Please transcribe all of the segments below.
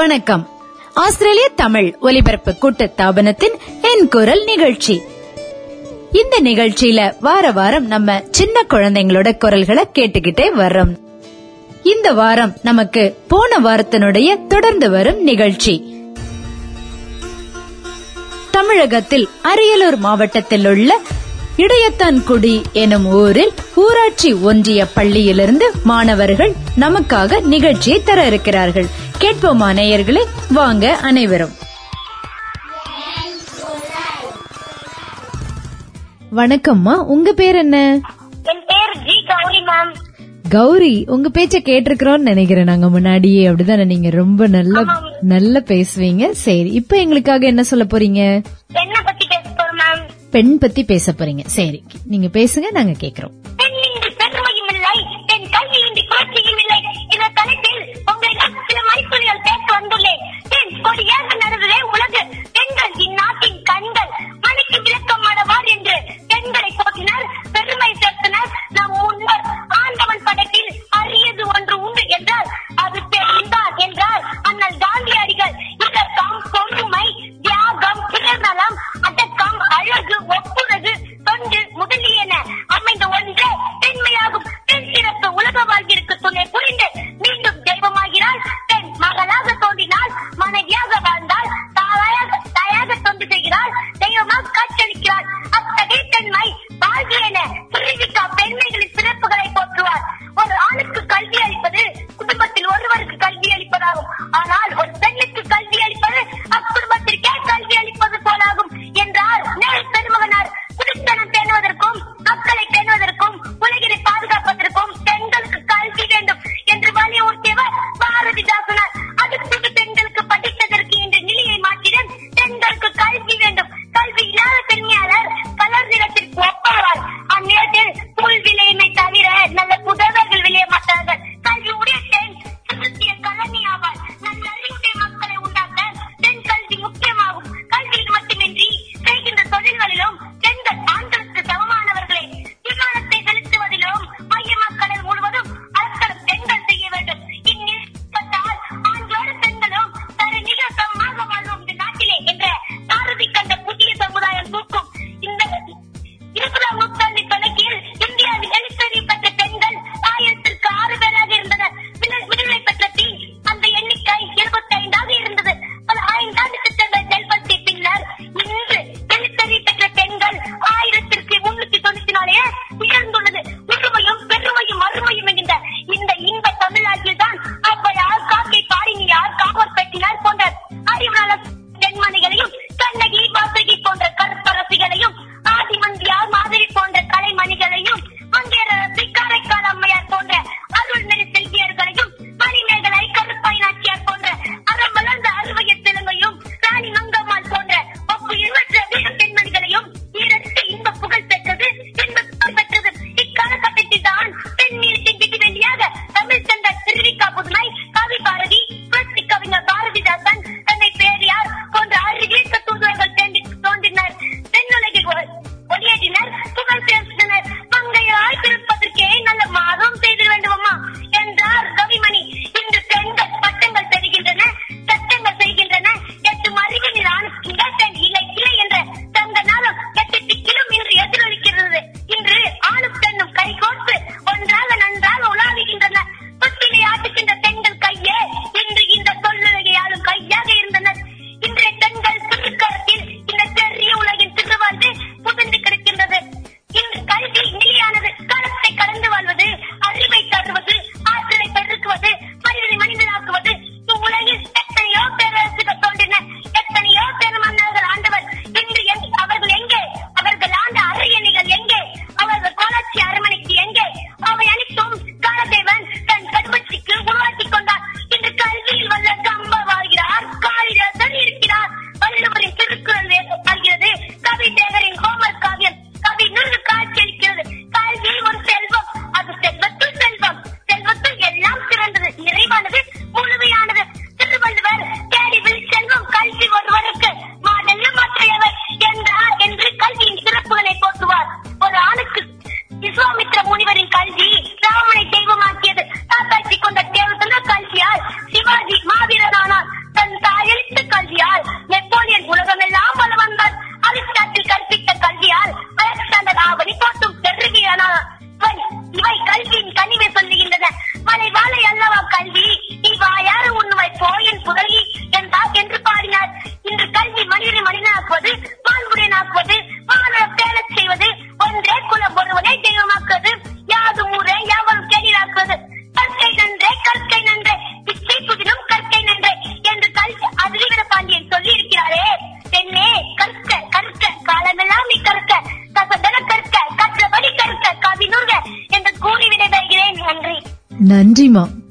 வணக்கம். ஆஸ்திரேலிய தமிழ் ஒலிபரப்பு கூட்டத்தாபனத்தின் என் குரல் நிகழ்ச்சி. இந்த நிகழ்ச்சியில வார வாரம் நம்ம சின்ன குழந்தைங்களோட குரல்களை கேட்டுக்கிட்டே வர்றோம். இந்த வாரம் நமக்கு போன வாரத்தினுடைய தொடர்ந்து வரும் நிகழ்ச்சி. தமிழகத்தில் அரியலூர் மாவட்டத்தில் உள்ள இடையத்தான்குடி எனும் ஊரில் ஊராட்சி ஒன்றிய பள்ளியிலிருந்து மாணவர்கள் நமக்காக நிகழ்ச்சியை தர இருக்கிறார்கள். கேட்போமா நேயர்களே? வாங்க அனைவரும். வணக்கம்மா உங்க பேர் என்ன? என் பேர் ஜி கௌரி மேம். கௌரி உங்க பேச்ச கேட்டிருக்கிறோம்னு நினைக்கிறேன் நாங்க முன்னாடியே. அப்படிதானே நீங்க ரொம்ப நல்ல நல்ல பேசுவீங்க. சரி இப்ப எங்களுக்காக என்ன சொல்ல போறீங்க? பெண் பத்தி பேச போறீங்க. சரி நீங்க பேசுங்க நாங்க கேக்குறோம்.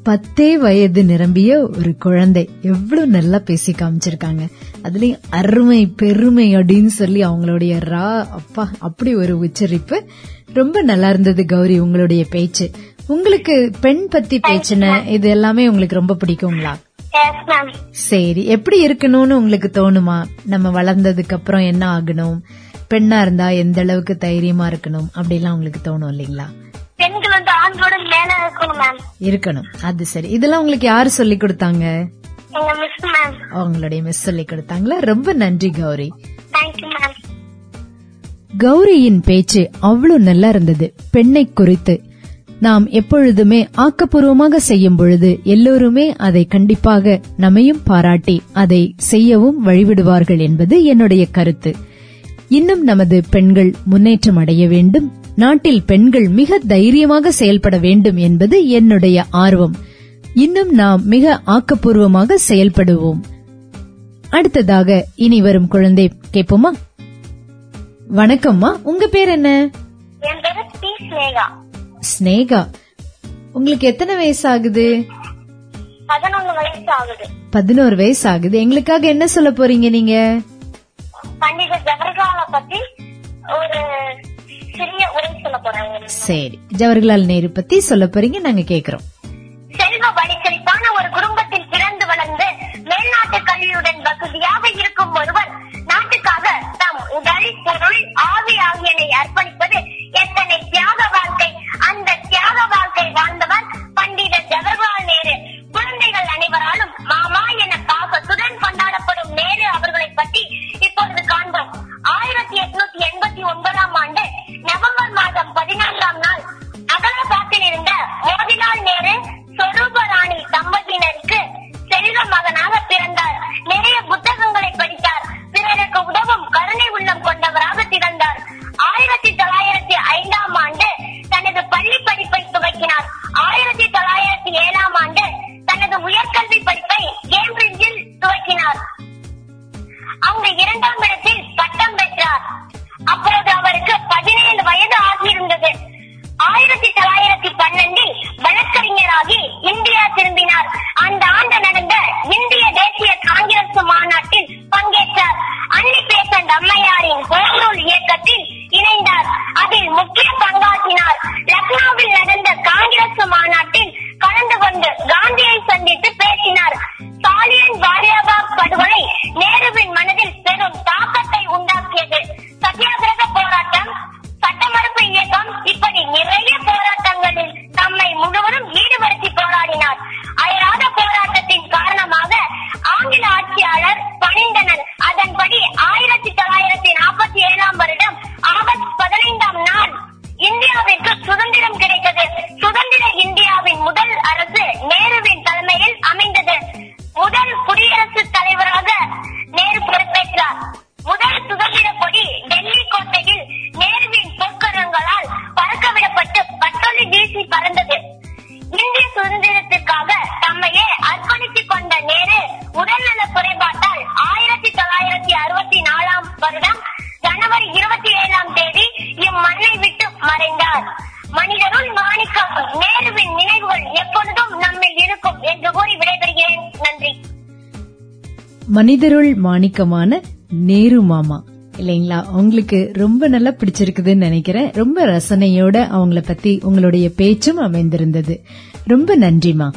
பத்தே வயது நிரம்பிய ஒரு குழந்தை. எவ்வளவு நல்லா பேசி காமிச்சிருக்காங்க. அதுலயும் அருமை பெருமை அப்படின்னு சொல்லி அவங்களுடைய ரா அப்பா அப்படி ஒரு உச்சரிப்பு. ரொம்ப நல்லா இருந்தது கௌரி உங்களுடைய பேச்சு. உங்களுக்கு பெண் பத்தி பேச்சுன இது எல்லாமே உங்களுக்கு ரொம்ப பிடிக்குங்களா? சரி எப்படி இருக்கணும்னு உங்களுக்கு தோணுமா? நம்ம வளர்ந்ததுக்கு அப்புறம் என்ன ஆகணும்? பெண்ணா இருந்தா எந்த அளவுக்கு தைரியமா இருக்கணும்? அப்படிலாம் உங்களுக்கு தோணும் இல்லைங்களா? பெண்கள் வந்து ஆண்களோட மேல இருக்கணும் மேம் இருக்கணும். அது சரி. இதெல்லாம் உங்களுக்கு யாரு சொல்லி கொடுத்தாங்க? எங்க மிஸ் மேம் அவங்களுடைய மிஸ் சொல்லி கொடுத்தாங்களா? ரொம்ப நன்றி கௌரி. தேங்க்யூ மேம் கௌரியின் பேச்சு அவ்வளவு நல்லா இருந்தது. பெண்ணை குறித்து நாம் எப்பொழுதுமே ஆக்கப்பூர்வமாக செய்யும் பொழுது எல்லோருமே அதை கண்டிப்பாக நம்மையும் பாராட்டி அதை செய்யவும் வழிவிடுவார்கள் என்பது என்னுடைய கருத்து. இன்னும் நமது பெண்கள் முன்னேற்றம் அடைய வேண்டும். நாட்டில் பெண்கள் மிக தைரியமாக செயல்பட வேண்டும் என்பது என்னுடைய ஆர்வம். இன்னும் நாம் மிக ஆக்கப்பூர்வமாக செயல்படுவோம். அடுத்ததாக இனி வரும் குழந்தை கேட்போமா? வணக்கம்மா. உங்க பேர் என்ன? ஸ்னேகா. உங்களுக்கு எத்தனை வயசு ஆகுது பதினோரு வயசு ஆகுது எங்களுக்காக என்ன சொல்ல போறீங்க நீங்க? பண்டித ஜவஹர்லால பத்தி ஒரு சரி ஜவஹர்லால் நேரு பத்தி சொல்ல போறீங்க நாங்க கேக்குறோம். அன்னி அம்மையாரின் ஹோம் இயக்கத்தில் இணைந்தார். அதில் முக்கிய பங்காற்றினார். லக்னோவில் நடந்த காங்கிரஸ் மாநாட்டில் கலந்து கொண்டு காந்தியை சந்தித்து பேசினார். சாலியன் வாலியாபாக் படுகொலை நேருவின் மனதில் பெரும் மனிதருள் மாணிக்கமான நேரு மாமா. இல்லைங்களா? உங்களுக்கு ரொம்ப நல்லா பிடிச்சிருக்குதுன்னு நினைக்கிறேன். ரொம்ப ரசனையோட அவங்கள பத்தி உங்களுடைய பேச்சும் அமைந்திருந்தது. ரொம்ப நன்றிமா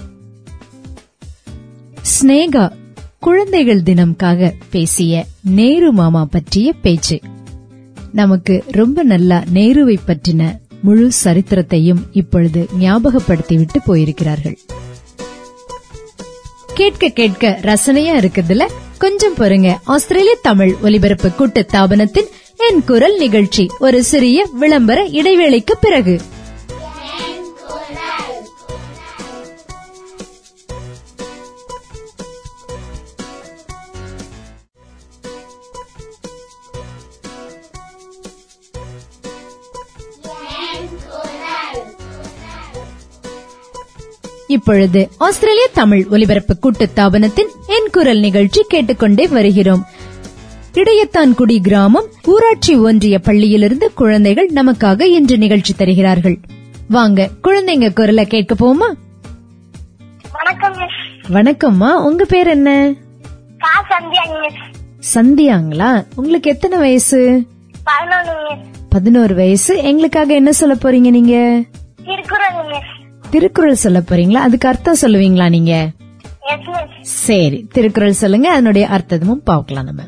ஸ்னேகா குழந்தைகள் தினம்காக பேசிய நேரு மாமா பற்றிய பேச்சு. நமக்கு ரொம்ப நல்லா நேருவை பற்றின முழு சரித்திரத்தையும் இப்பொழுது ஞாபகப்படுத்திவிட்டு போயிருக்கிறார்கள். கேட்க கேட்க ரசனையா இருக்குதுல கொஞ்சம் பொறுங்க. ஆஸ்திரேலிய தமிழ் ஒலிபரப்பு கூட்டு தாபனத்தின் என் குரல் நிகழ்ச்சி. ஒரு சிறிய விளம்பர இடைவேளைக்கு பிறகு. இப்பொழுது ஆஸ்திரேலிய தமிழ் ஒலிபரப்பு கூட்டு தாபனத்தின் என் குரல் நிகழ்ச்சி கேட்டுக்கொண்டே வருகிறோம். இடையத்தான்குடி கிராமம் ஊராட்சி ஒன்றிய பள்ளியிலிருந்து குழந்தைகள் நமக்காக இன்று நிகழ்ச்சி தருகிறார்கள். வாங்க குழந்தைங்க குரலை கேட்க போமா? வணக்கம் வணக்கம்மா உங்க பேர் என்ன? சந்தியாங்களா? உங்களுக்கு எத்தனை வயசு? பதினோரு வயசு. எங்களுக்காக என்ன சொல்ல போறீங்க நீங்க? திருக்குறள் சொல்ல போறீங்களா? அதுக்கு அர்த்தம் சொல்லுவீங்களா நீங்க? சரி திருக்குறள் சொல்லுங்க. அதனுடைய அர்த்தமும் பார்க்கலாம் நம்ம.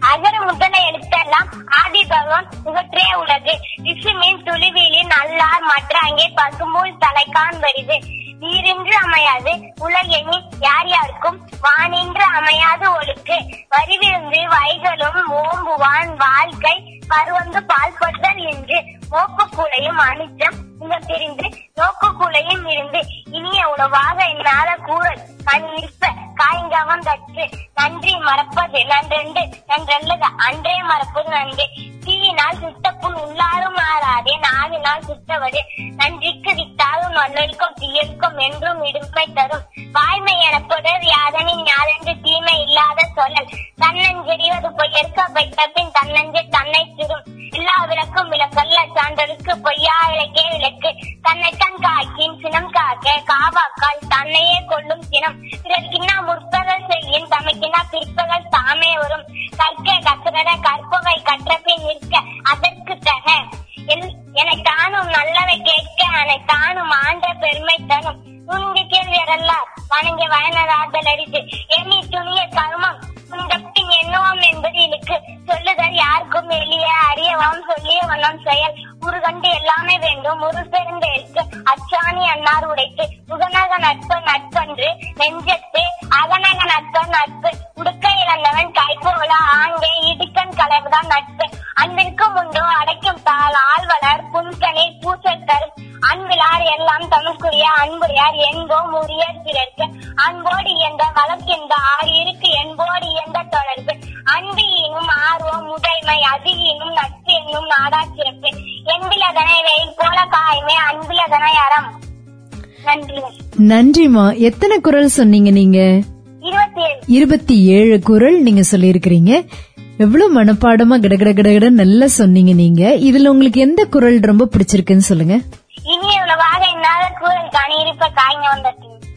அகர முதல எழுத்தெல்லாம் ஆதி பகவான் இவற்றே உலகு. விசுமின் துளிவிலின் நல்லார் மற்ற அங்கே பசும்புல் தலைக்கான் வருது. நீரின்று அமையாது உலகெனில் யார் யாருக்கும். வானின்று அமையாது ஒழுக்கு. வரிவிருந்து வைகளும் ஓம்புவான் வாழ்க்கை. பருவந்து பால்பட்டல் என்று மோப்பக்குலையும் அனிச்சம். இங்க தெரிந்து நோக்குக்குலையும் இருந்து இனிய உணவாக என்னால கூறல் கண் இருப்ப காய்கவம் தற்று நன்றி மறப்பது நன்றென்று நன்றல்லது அன்றே மறப்பது நன்றே. தீயினால் சுத்தப்புண் உள்ளாரும் மாறாதே நாவினால் சுத்தவது நன்றிக்கு வித்தாலும் நல்லொருக்கும் தீயர்க்கும் என்றும் இடுமை தரும். வாய்மை எனப்படுவது யாதனின் யாதென்று தீமை இல்லாத சொல்லல். தன்னஞ்செறிவது பொய்யற்க வைத்த பின் தன்னஞ்சு தன்னை சிறும் எல்லா விளக்கும் விளக்கல்ல சான்றலுக்கு பொய்யா இலக்கே விளக்கு. தன்னை காக்கின் சினம் காக்க காவாக்கால் தன்னையே கொள்ளும் சினம். பிறர்க்கின்னா முற்பத கற்க கற்பவை கற்ற நிற்க அதற்கு தக. எல்- என தானும் நல்லவை கேட்க அனை தானும் ஆண்ட பெருமை தரும். துணிந்து கேள்வியரல்ல வணங்க வயனராதல் அரிது. எண்ணி துணிய கருமம் துண்டப்பின் எண்ணுவோம் என்பது எனக்கு சொல்லுதல் யாருக்கும் எளிய அறியவாம் சொல்லிய வண்ணம் செயல். உருகண்டு எல்லாமே வேண்டும் ஒரு பெருந்தேற்கு அச்சாணி அன்னார் உடைத்து அன்பிற்கும் உண்டோ? அடைக்கும் தாள் ஆழ்வலர் பூசல் தரும் அன்பிலார் எல்லாம் தமக்குரிய அன்புடையார். என்போம் உரியர் பிறர்க்கு அன்போடு என்ற வழக்கின்ற ஆறு இருக்கு என்போடு என்ற தொடர்பு. அன்பு எனும் ஆர்வம் உடைமை அது எனும் நட்பு என்னும் நாடா சிறப்பு என்பிலதனை வெயில் போல காயமே அன்பிலதனை அறம். நன்றி. நன்றிமா எத்தனை குரல் சொன்னீங்க நீங்க? இருபத்தி ஏழு குரல் நீங்க சொல்லியிருக்கிறீங்க. எவ்வளவு மனப்பாடமா கடகட கடகட நல்லா சொன்னீங்க நீங்க. இதுல உங்களுக்கு எந்த குரல் ரொம்ப பிடிச்சிருக்குன்னு சொல்லுங்க.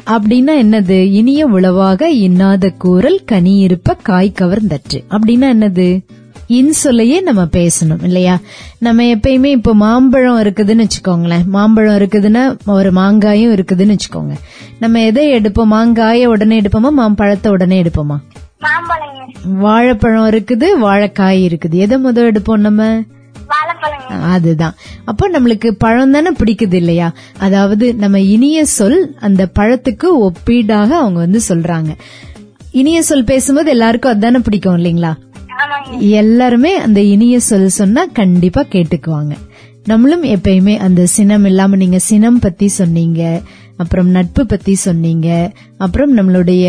அப்படின்னா என்னது? இனிய உளவாக இன்னாத கூறல் கனி இருப்ப காய் கவர்ந்தற்று. அப்படின்னா என்னது? இன்சொல்லையே நம்ம பேசணும் இல்லையா? நம்ம எப்பயுமே இப்போ மாம்பழம் இருக்குதுன்னு வச்சுக்கோங்களேன். மாம்பழம் இருக்குதுன்னா ஒரு மாங்காயும் இருக்குதுன்னு வச்சுக்கோங்க. நம்ம எதை எடுப்போம்? மாங்காய உடனே எடுப்போமா? மாம்பழத்தை உடனே எடுப்போமா? வாழைப்பழம் இருக்குது வாழைக்காய் இருக்குது. எதை முதல் எடுப்போம் நம்ம? அதுதான். அப்போ நம்மளுக்கு பழம் தானே பிடிக்குது இல்லையா? அதாவது நம்ம இனிய சொல் அந்த பழத்துக்கு ஒப்பீடாக அவங்க வந்து சொல்றாங்க. இனிய சொல் பேசும்போது எல்லாருக்கும் அதானே பிடிக்கும் இல்லைங்களா? எல்லாருமே அந்த இனிய சொல் சொன்னா கண்டிப்பா கேட்டுக்குவாங்க. நம்மளும் எப்பயுமே அந்த சினம் இல்லாம நீங்க சினம் பத்தி சொன்னீங்க. அப்புறம் நட்பு பத்தி சொன்னீங்க. அப்புறம் நம்மளுடைய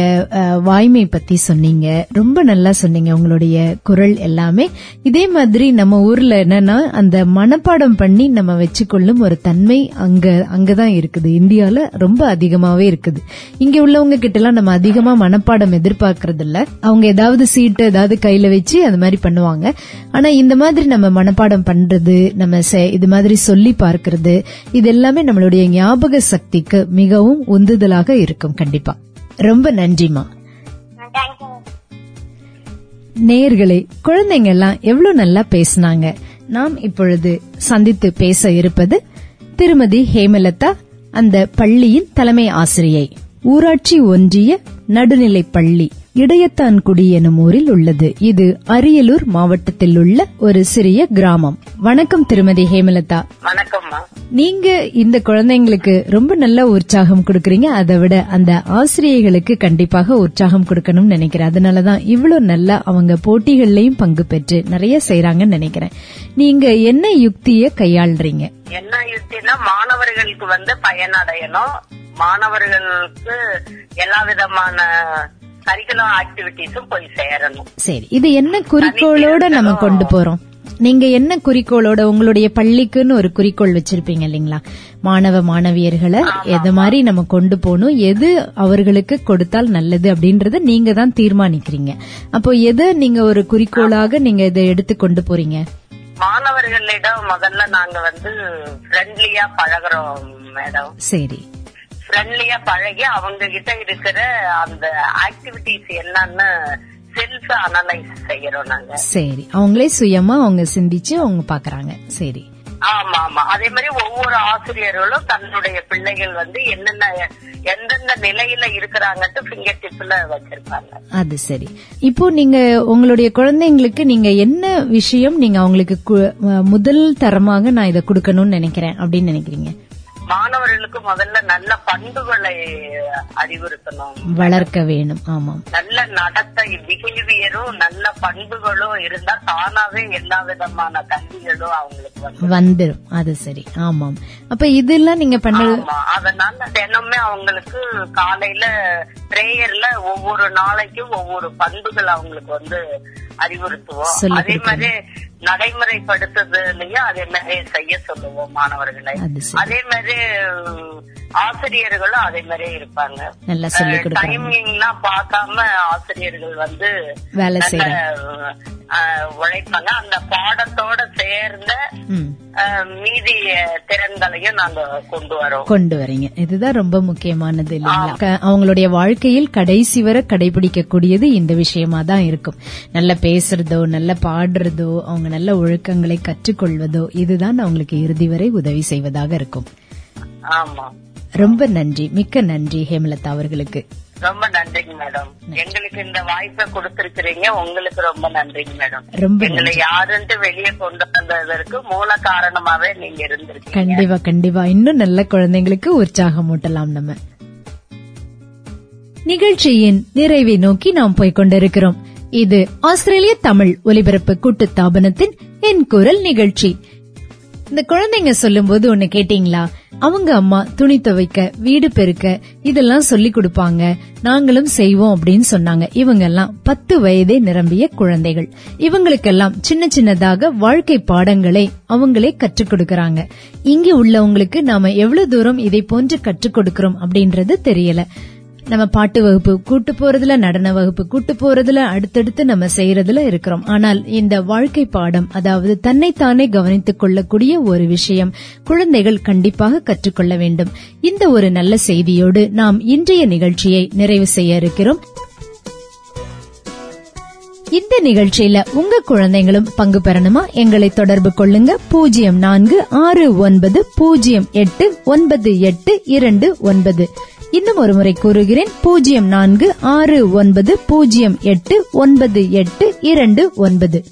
வாய்மை பத்தி சொன்னீங்க. ரொம்ப நல்லா சொன்னீங்க உங்களுடைய குரல் எல்லாமே. இதே மாதிரி நம்ம ஊர்ல என்னன்னா அந்த மனப்பாடம் பண்ணி நம்ம வச்சுக்கொள்ளும் ஒரு தன்மை அங்க அங்கதான் இருக்குது. இந்தியால ரொம்ப அதிகமாவே இருக்குது. இங்க உள்ளவங்க கிட்ட எல்லாம் நம்ம அதிகமா மனப்பாடம் எதிர்பார்க்கறது இல்ல அவங்க ஏதாவது சீட்டு ஏதாவது கையில வச்சு அது மாதிரி பண்ணுவாங்க. ஆனா இந்த மாதிரி நம்ம மனப்பாடம் பண்றது நம்ம செ- இது மாதிரி சொல்லி பார்க்கறது இது எல்லாமே நம்மளுடைய ஞாபக சக்திக்கு மிகவும் உந்துதலாக இருக்கும் கண்டிப்பா. ரொம்ப நன்றிமா நேர்களே குழந்தைங்க எல்லாம் எவ்வளவு நல்லா பேசினாங்க. நாம் இப்பொழுது சந்தித்து பேச இருப்பது திருமதி ஹேமலதா அந்த பள்ளியின் தலைமை ஆசிரியை. ஊராட்சி ஒன்றிய நடுநிலை பள்ளி. இடையத்தான்குடி எனும் ஊரில் உள்ளது. இது அரியலூர் மாவட்டத்தில் உள்ள ஒரு சிறிய கிராமம். வணக்கம் திருமதி ஹேமலதா. வணக்கம்மா. நீங்க இந்த குழந்தைங்களுக்கு ரொம்ப நல்ல உற்சாகம் கொடுக்கறீங்க. அதை விட அந்த ஆசிரியர்களுக்கு கண்டிப்பாக உற்சாகம் கொடுக்கணும்னு நினைக்கிறேன். அதனாலதான் இவ்வளவு நல்லா அவங்க போட்டிகள்லயும் பங்கு பெற்று நிறைய செய்றாங்கன்னு நினைக்கிறேன். நீங்க என்ன யுக்திய கையாளுறீங்க? என்ன யுக்தினா மாணவர்களுக்கு வந்து பயனடையணும். மாணவர்களுக்கு எல்லா விதமான கரிக்குலம் ஆக்டிவிட்டிஸும் போய் சேரணும். சரி இது என்ன குறிக்கோளோட நம்ம கொண்டு போறோம்? நீங்க என்ன குறிக்கோளோட உங்களுடைய பள்ளிக்குன்னு ஒரு குறிக்கோள் வச்சிருப்பீங்க இல்லைங்களா? மாணவ மாணவியர்களை எது மாதிரி நம்ம கொண்டு போகணும்? எது அவர்களுக்கு கொடுத்தால் நல்லது அப்படின்றத நீங்க தான் தீர்மானிக்கிறீங்க. அப்போ எதை நீங்க ஒரு குறிக்கோளாக நீங்க இதை எடுத்து கொண்டு போறீங்க? மாணவர்களிடம் முதல்ல நாங்க வந்து ஃப்ரெண்ட்லியா பழகுறோம் மேடம் சரி. ஃப்ரெண்ட்லியா பழகி அவங்க கிட்ட இருக்கிற அந்த ஆக்டிவிட்டிஸ் என்னன்னு செல்ஃப் அனலைஸ் செய்யறோம் நாங்க. சரி. அவங்களே சுயமா அவங்க சிந்திச்சு அவங்க பாக்குறாங்க. சரி. ஆமா ஆமா அதே மாதிரி ஒவ்வொரு ஆசிரியர்களும் தன்னுடைய பிள்ளைகள் வந்து என்னென்ன எந்தெந்த நிலையில இருக்கிறாங்கன்ட்டு ஃபிங்கர் டிப்ல வச்சிருப்பாங்க. அது சரி. இப்போ நீங்க உங்களுடைய குழந்தைங்களுக்கு நீங்க என்ன விஷயம் நீங்க அவங்களுக்கு முதல் தரமாக நான் இதை கொடுக்கணும்னு நினைக்கிறேன் அப்படின்னு நினைக்கிறீங்க? மாணவர்களுக்கு முதல்ல நல்ல பண்புகளை அறிவுறுத்தணும். வளர்க்க வேணும். ஆமாம். நல்ல நடத்தை பிஹேவியரும் நல்ல பண்புகளும் இருந்தா தானாவே எல்லா விதமான கல்விகளும் அவங்களுக்கு வந்து வந்துரும். அது சரி. ஆமாம். அப்ப இதெல்லாம் நீங்க பண்ண ஆமா. அதனால தினமே அவங்களுக்கு காலையில பிரேயர்ல ஒவ்வொரு நாளைக்கும் ஒவ்வொரு பண்புகள் அவங்களுக்கு வந்து அறிவுறுத்துவோம். அதே மாதிரி நடைமுறைப்படுத்துறதுலயும் அதே மாதிரி செய்ய சொல்லுவோம் மாணவர்களை. அது மாதிரி ஆசிரியர்களும் அதே மாதிரி இருப்பாங்க. டைமிங் எல்லாம் பார்க்காம ஆசிரியர்கள் வந்து உழைப்பாங்க. அந்த பாடத்தோட சேர்ந்த மீதி திறன்களையும் நாங்க கொண்டு வரோம். கொண்டு வரீங்க. இதுதான் ரொம்ப முக்கியமானது இல்லைங்களா? அவங்களுடைய வாழ்க்கையில் கடைசி வரை கடைபிடிக்கக்கூடியது இந்த விஷயமா தான் இருக்கும். நல்ல பேசுறதோ நல்ல பாடுறதோ அவங்க நல்ல ஒழுக்கங்களை கற்றுக்கொள்வதோ இதுதான் அவங்களுக்கு இறுதி வரை உதவி செய்வதாக இருக்கும். ஆமா. ரொம்ப நன்றி. மிக்க நன்றி ஹேமலதா அவர்களுக்கு. ரொம்ப நன்றிங்க மேடம். எங்களுக்கு இந்த வாய்ப்பை கொடுத்திருக்கிறீங்க. உங்களுக்கு ரொம்ப நன்றிங்க மேடம். எங்களை யாருன்ட்டு வெளியே கொண்டு வந்ததற்கு மூல காரணமாவே நீங்க இருந்திருக்கீங்க. கண்டிப்பா கண்டிப்பா. இன்னும் நல்ல குழந்தைங்களுக்கு உற்சாகம் ஊட்டலாம் நம்ம. நிகழ்ச்சியின் நிறைவை நோக்கி நாம் போய்க் கொண்டிருக்கிறோம். இது ஆஸ்திரேலிய தமிழ் ஒலிபரப்பு கூட்டு தாபனத்தின் என் குரல் நிகழ்ச்சி. இந்த குழந்தைங்க சொல்லும் போது ஒண்ணு கேட்டீங்களா? அவங்க அம்மா துணி துவைக்க வீடு பெருக்க இதெல்லாம் சொல்லி கொடுப்பாங்க. நாங்களும் செய்வோம் அப்படின்னு சொன்னாங்க. இவங்க எல்லாம் பத்து வயதே நிரம்பிய குழந்தைகள். இவங்களுக்கெல்லாம் சின்ன சின்னதாக வாழ்க்கை பாடங்களை அவங்களே கற்றுக் கொடுக்கறாங்க. இங்க உள்ளவங்களுக்கு நாம எவ்வளவு தூரம் இதை போன்று கற்றுக் கொடுக்கிறோம் அப்படின்றது தெரியல. நம்ம பாட்டு வகுப்பு கூட்டு போறதுல நடன வகுப்பு கூட்டு போறதுல அடுத்தடுத்து நம்ம செய்யறதுல இருக்கிறோம். ஆனால் இந்த வாழ்க்கை பாடம் அதாவது தன்னைத்தானே கவனித்துக் கொள்ளக்கூடிய ஒரு விஷயம் குழந்தைகள் கண்டிப்பாக கற்றுக்கொள்ள வேண்டும். இந்த ஒரு நல்ல செய்தியோடு நாம் இன்றைய நிகழ்ச்சியை நிறைவு செய்ய இருக்கிறோம். இந்த நிகழ்ச்சியில உங்க குழந்தைங்களும் பங்கு பெறணுமா? எங்களை தொடர்பு கொள்ளுங்க. பூஜ்ஜியம் நான்கு ஆறு ஒன்பது பூஜ்ஜியம் எட்டு ஒன்பது எட்டு இரண்டு ஒன்பது. இன்னும் ஒரு முறை கூறுகிறேன். பூஜ்ஜியம் நான்கு ஆறு ஒன்பது பூஜ்ஜியம் எட்டு ஒன்பது எட்டு இரண்டு ஒன்பது.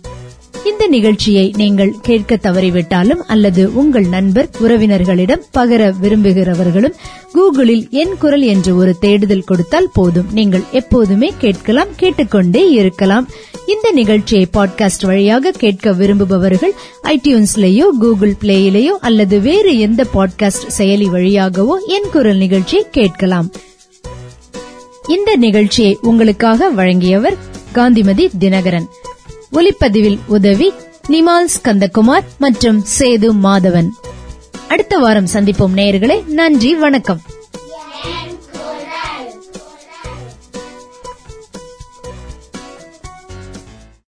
இந்த நிகழ்ச்சியை நீங்கள் கேட்க தவறிவிட்டாலும் அல்லது உங்கள் நண்பர் உறவினர்களிடம் பகர விரும்புகிறவர்களும் கூகுளில் என் குரல் என்று ஒரு தேடுதல் கொடுத்தால் போதும். நீங்கள் எப்போதுமே கேட்கலாம் கேட்டுக்கொண்டே இருக்கலாம். இந்த நிகழ்ச்சியை பாட்காஸ்ட் வழியாக கேட்க விரும்புபவர்கள் ஐடியூன்ஸ்லேயோ கூகுள் பிளேயிலேயோ அல்லது வேறு எந்த பாட்காஸ்ட் செயலி வழியாகவோ என் குரல் நிகழ்ச்சியை கேட்கலாம். இந்த நிகழ்ச்சியை உங்களுக்காக வழங்கியவர் காந்திமதி தினகரன். ஒலிப்பதிவில் உதவி நிமால் ஸ்கந்தகுமார் மற்றும் சேது மாதவன். அடுத்த வாரம் சந்திப்போம் நேயர்களே நன்றி வணக்கம்.